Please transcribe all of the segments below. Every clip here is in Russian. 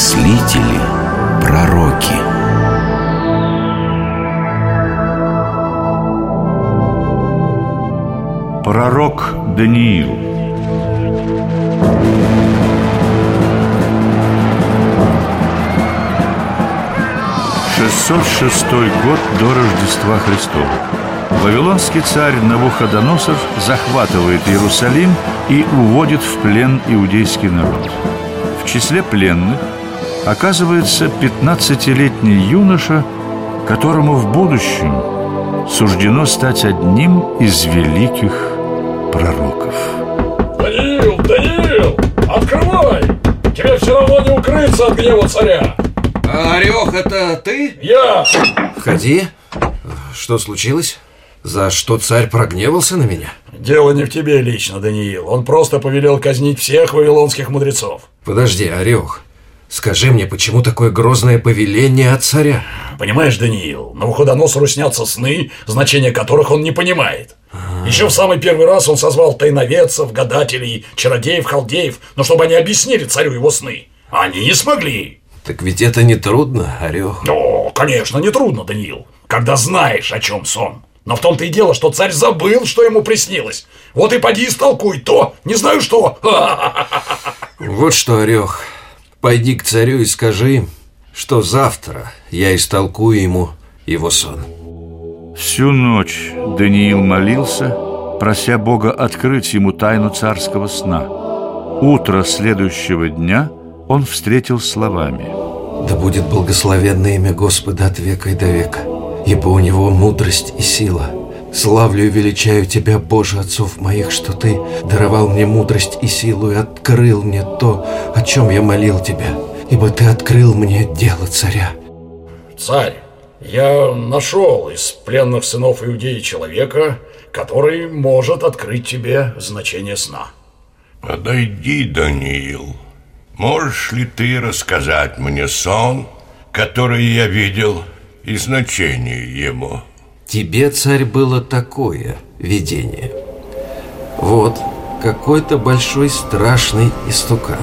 мыслители, пророки. Пророк Даниил Шестьсот шестой год до Рождества Христова Вавилонский царь Навуходоносор захватывает Иерусалим и уводит в плен иудейский народ. В числе пленных оказывается 15-летний юноша, которому в будущем суждено стать одним из великих пророков. Даниил, Даниил, открывай! Тебе все равно не укрыться от гнева царя. А, Орех, это ты? Я! Входи. Что случилось? За что царь прогневался на меня? Дело не в тебе лично, Даниил. Он просто повелел казнить всех вавилонских мудрецов. Подожди, Орех. Скажи мне, почему такое грозное повеление от царя? Понимаешь, Даниил, Навуходоносору снятся сны, значения которых он не понимает. Еще в самый первый раз он созвал тайноведцев, гадателей, чародеев, халдеев, но чтобы они объяснили царю его сны. А они не смогли. Так ведь это не трудно, Орех. О, конечно, нетрудно, Даниил, когда знаешь, о чем сон. Но в том-то и дело, что царь забыл, что ему приснилось. Вот и поди истолкуй то, не знаю что. Вот что, Орех, пойди к царю и скажи, что завтра я истолкую ему его сон. Всю ночь Даниил молился, прося Бога открыть ему тайну царского сна. Утро следующего дня он встретил словами. Да будет благословенно имя Господа от века и до века, ибо у него мудрость и сила. Славлю и величаю Тебя, Боже, отцов моих, что Ты даровал мне мудрость и силу и открыл мне то, о чем я молил Тебя, ибо Ты открыл мне дело царя. Царь, я нашел из пленных сынов Иудеи человека, который может открыть тебе значение сна. Подойди, Даниил. Можешь ли ты рассказать мне сон, который я видел, и значение ему? Тебе, царь, было такое видение. Вот какой-то большой страшный истукан.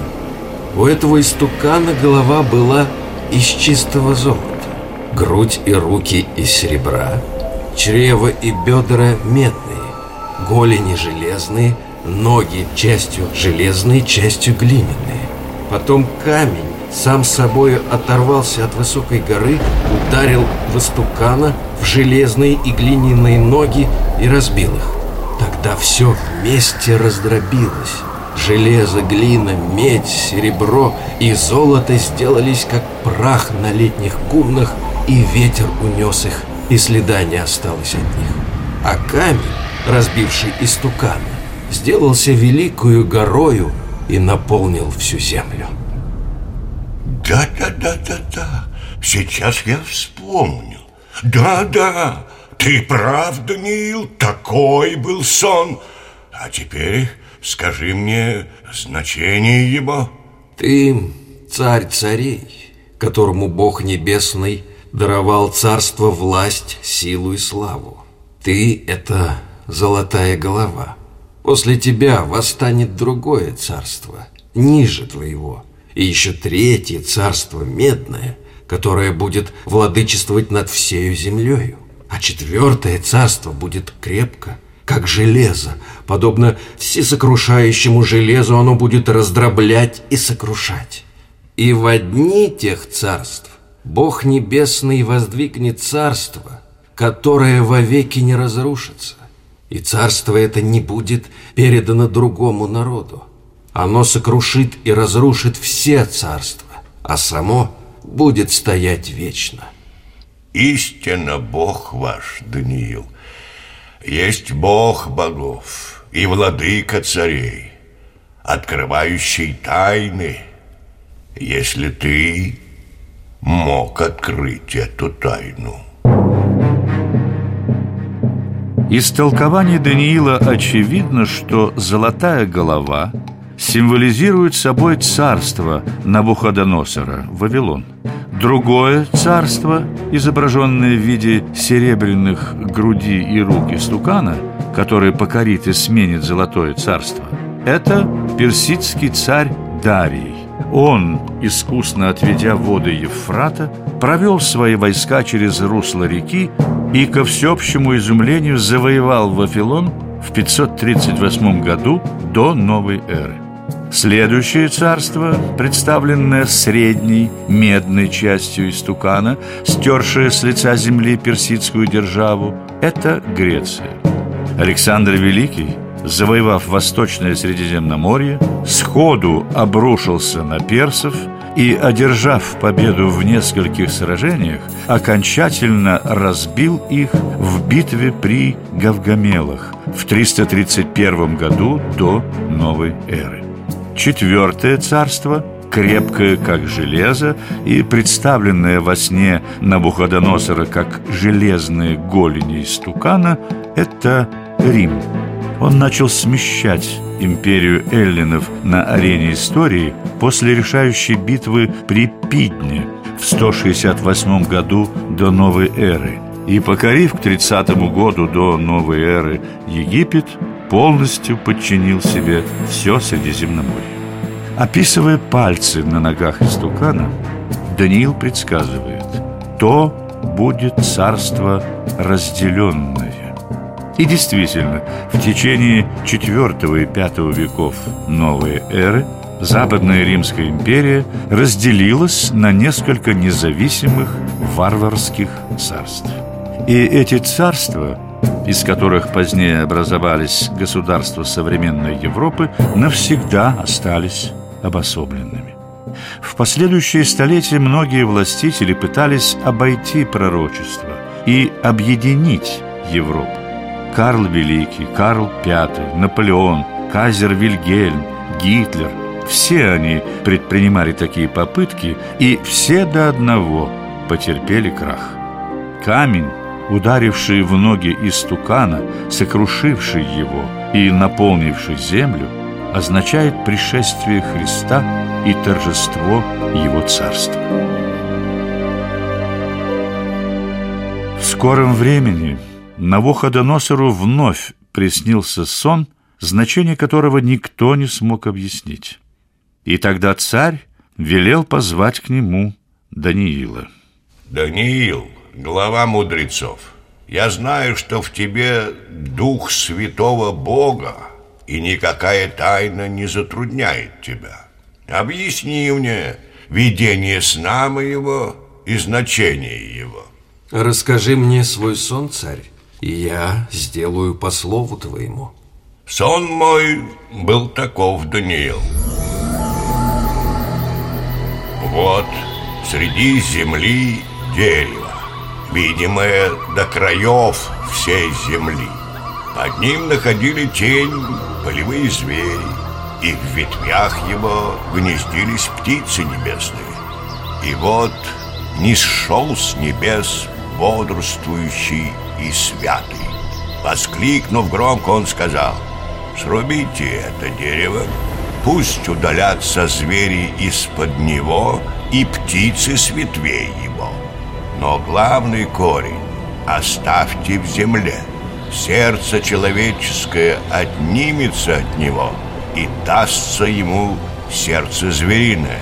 У этого истукана голова была из чистого золота, грудь и руки из серебра, чрево и бедра медные, голени железные, ноги частью железные, частью глиняные. Потом камень сам собою оторвался от высокой горы, ударил в истукана, в железные и глиняные ноги и разбил их. Тогда все вместе раздробилось. Железо, глина, медь, серебро и золото сделались как прах на летних гумнах, и ветер унес их, и следа не осталось от них. А камень, разбивший истукана, сделался великою горою и наполнил всю землю. Да-да-да-да-да. Сейчас я вспомнил. Да-да, ты прав, Даниил, такой был сон. А теперь скажи мне значение его. Ты царь царей, которому Бог Небесный даровал царство, власть, силу и славу. Ты — это золотая голова. После тебя восстанет другое царство, ниже твоего, и еще третье царство медное, которое будет владычествовать над всею землею. А четвертое царство будет крепко, как железо, подобно всесокрушающему железу оно будет раздроблять и сокрушать. И в одни тех царств Бог Небесный воздвигнет царство, которое вовеки не разрушится. И царство это не будет передано другому народу. Оно сокрушит и разрушит все царства, а само будет стоять вечно. Истинно Бог ваш, Даниил. Есть Бог богов и владыка царей, открывающий тайны, если ты мог открыть эту тайну. Из толкования Даниила очевидно, что золотая голова символизирует собой царство Навуходоносора, Вавилон. Другое царство, изображенное в виде серебряных груди и рук истукана, который покорит и сменит золотое царство, это персидский царь Дарий – Он, искусно отведя воды Евфрата, провел свои войска через русло реки и, ко всеобщему изумлению, завоевал Вавилон в 538 году до новой эры. Следующее царство, представленное средней медной частью истукана, стершее с лица земли персидскую державу, это Греция. Александр Великий, завоевав Восточное Средиземноморье, сходу обрушился на персов и, одержав победу в нескольких сражениях, окончательно разбил их в битве при Гавгамелах в 331 году до новой эры. Четвертое царство крепкое, как железо, и представленное во сне Набуходоносора как железные голени истукана – это Рим. Он начал смещать империю эллинов на арене истории после решающей битвы при Пидне в 168 году до новой эры и, покорив к 30 году до новой эры Египет, полностью подчинил себе все Средиземноморье. Описывая пальцы на ногах истукана, Даниил предсказывает «То будет царство разделенное». И действительно, в течение IV и V веков новой эры Западная Римская империя разделилась на несколько независимых варварских царств. И эти царства из которых позднее образовались государства современной Европы, навсегда остались обособленными. В последующие столетия многие властители пытались обойти пророчество и объединить Европу. Карл Великий, Карл V, Наполеон, Казер Вильгельм, Гитлер – все они предпринимали такие попытки, и все до одного потерпели крах. Камень ударивший в ноги истукана, сокрушивший его и наполнивший землю, означает пришествие Христа и торжество Его Царства. В скором времени Навуходоносору вновь приснился сон, значение которого никто не смог объяснить. И тогда царь велел позвать к нему Даниила. Даниил, глава мудрецов, я знаю, что в тебе дух святого Бога, и никакая тайна не затрудняет тебя. Объясни мне видение сна моего и значение его. Расскажи мне свой сон, царь, и я сделаю по слову твоему. Сон мой был таков, Даниил. Вот среди земли дерево видимое до краев всей земли. Под ним находили тень полевые звери, и в ветвях его гнездились птицы небесные. И вот не сшел с небес бодрствующий и святый. Воскликнув громко, он сказал, «Срубите это дерево, пусть удалятся звери из-под него и птицы с ветвей его». Но главный корень оставьте в земле. Сердце человеческое отнимется от него, и дастся ему сердце звериное,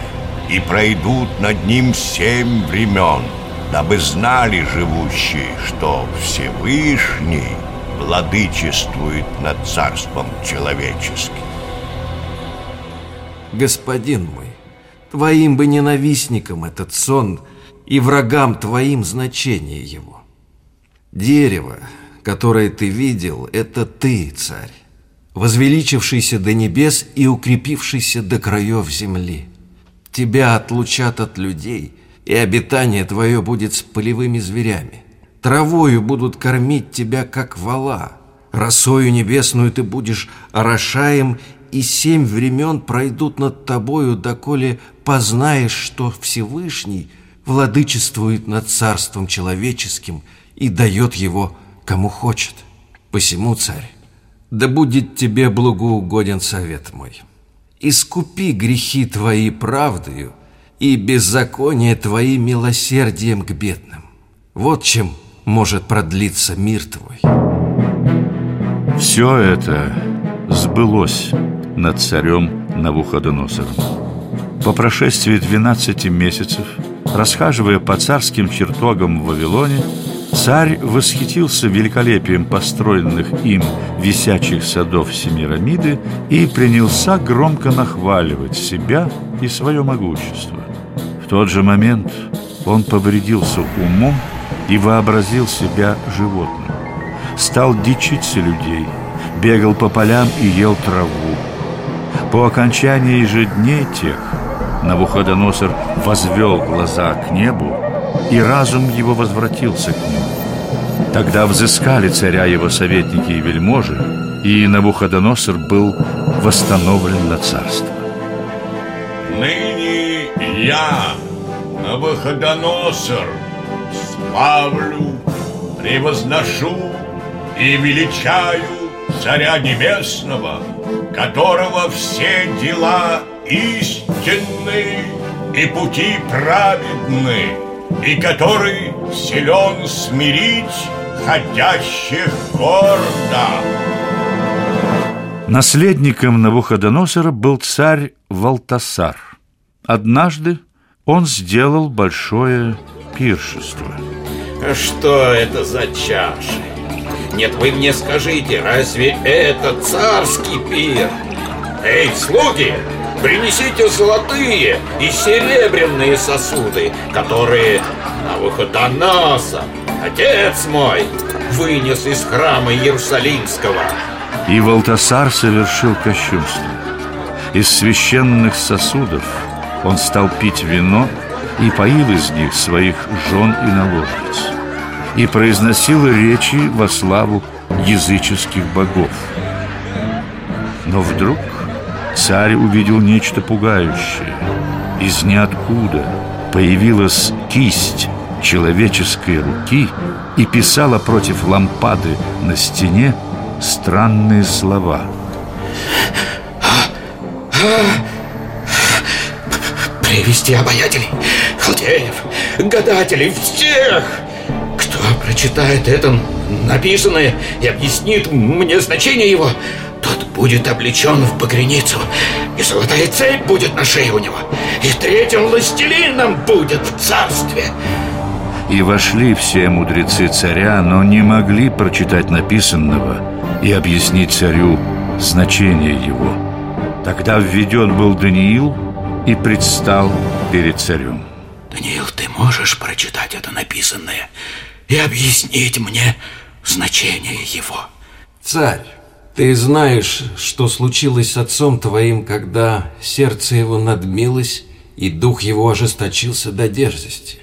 и пройдут над ним семь времен, дабы знали живущие, что Всевышний владычествует над царством человеческим. Господин мой, твоим бы ненавистникам этот сон – и врагам твоим значение его. Дерево, которое ты видел, это ты, царь, возвеличившийся до небес и укрепившийся до краев земли. Тебя отлучат от людей, и обитание твое будет с полевыми зверями. Травою будут кормить тебя, как вала. Росою небесную ты будешь орошаем, и семь времен пройдут над тобою, доколе познаешь, что Всевышний — владычествует над царством человеческим и дает его кому хочет. Посему, царь, да будет тебе благоугоден совет мой. Искупи грехи твои правдою и беззаконие твои милосердием к бедным. Вот чем может продлиться мир твой. Все это сбылось над царем Навуходоносором. По прошествии 12 месяцев, расхаживая по царским чертогам в Вавилоне, царь восхитился великолепием построенных им висячих садов Семирамиды и принялся громко нахваливать себя и свое могущество. В тот же момент он повредился умом и вообразил себя животным. Стал дичиться людей, бегал по полям и ел траву. По окончании же дней тех Навуходоносор возвел глаза к небу, и разум его возвратился к нему. Тогда взыскали царя его советники и вельможи, и Навуходоносор был восстановлен на царство. Ныне я, Навуходоносор, славлю, превозношу и величаю Царя Небесного, которого все дела истинны и пути праведны, и который силен смирить ходящих гордо. Наследником Навуходоносора был царь Валтасар. Однажды он сделал большое пиршество. Что это за чаши? Нет, вы мне скажите, разве это царский пир? Эй, слуги, принесите золотые и серебряные сосуды, которые на выходоноса, отец мой, вынес из храма Иерусалимского. И Валтасар совершил кощунство. Из священных сосудов он стал пить вино и поил из них своих жен и наложниц и произносил речи во славу языческих богов. Но вдруг царь увидел нечто пугающее. Из ниоткуда появилась кисть человеческой руки и писала против лампады на стене странные слова. Привести обаятелей, халдеев, гадателей, всех! Кто прочитает это написанное и объяснит мне значение его, будет облечен в багряницу, и золотая цепь будет на шее у него, и третьим властелином будет в царстве. И вошли все мудрецы царя, но не могли прочитать написанного и объяснить царю значение его. Тогда введен был Даниил и предстал перед царем. Даниил, ты можешь прочитать это написанное и объяснить мне значение его? Царь, ты знаешь, что случилось с отцом твоим, когда сердце его надмилось, и дух его ожесточился до дерзости.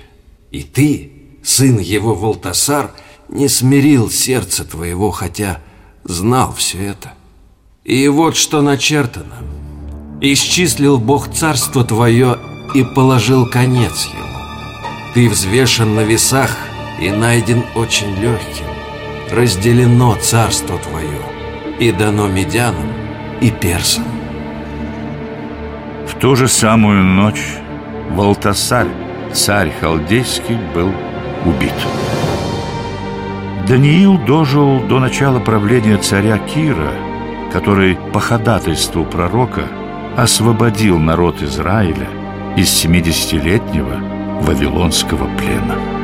И ты, сын его Волтасар, не смирил сердце твоего, хотя знал все это. И вот что начертано. Исчислил Бог царство твое и положил конец ему. Ты взвешен на весах и найден очень легким. Разделено царство твое и дано медянам и персам. В ту же самую ночь Валтасарь, царь халдейский, был убит. Даниил дожил до начала правления царя Кира, который по ходатайству пророка освободил народ Израиля из 70-летнего вавилонского плена.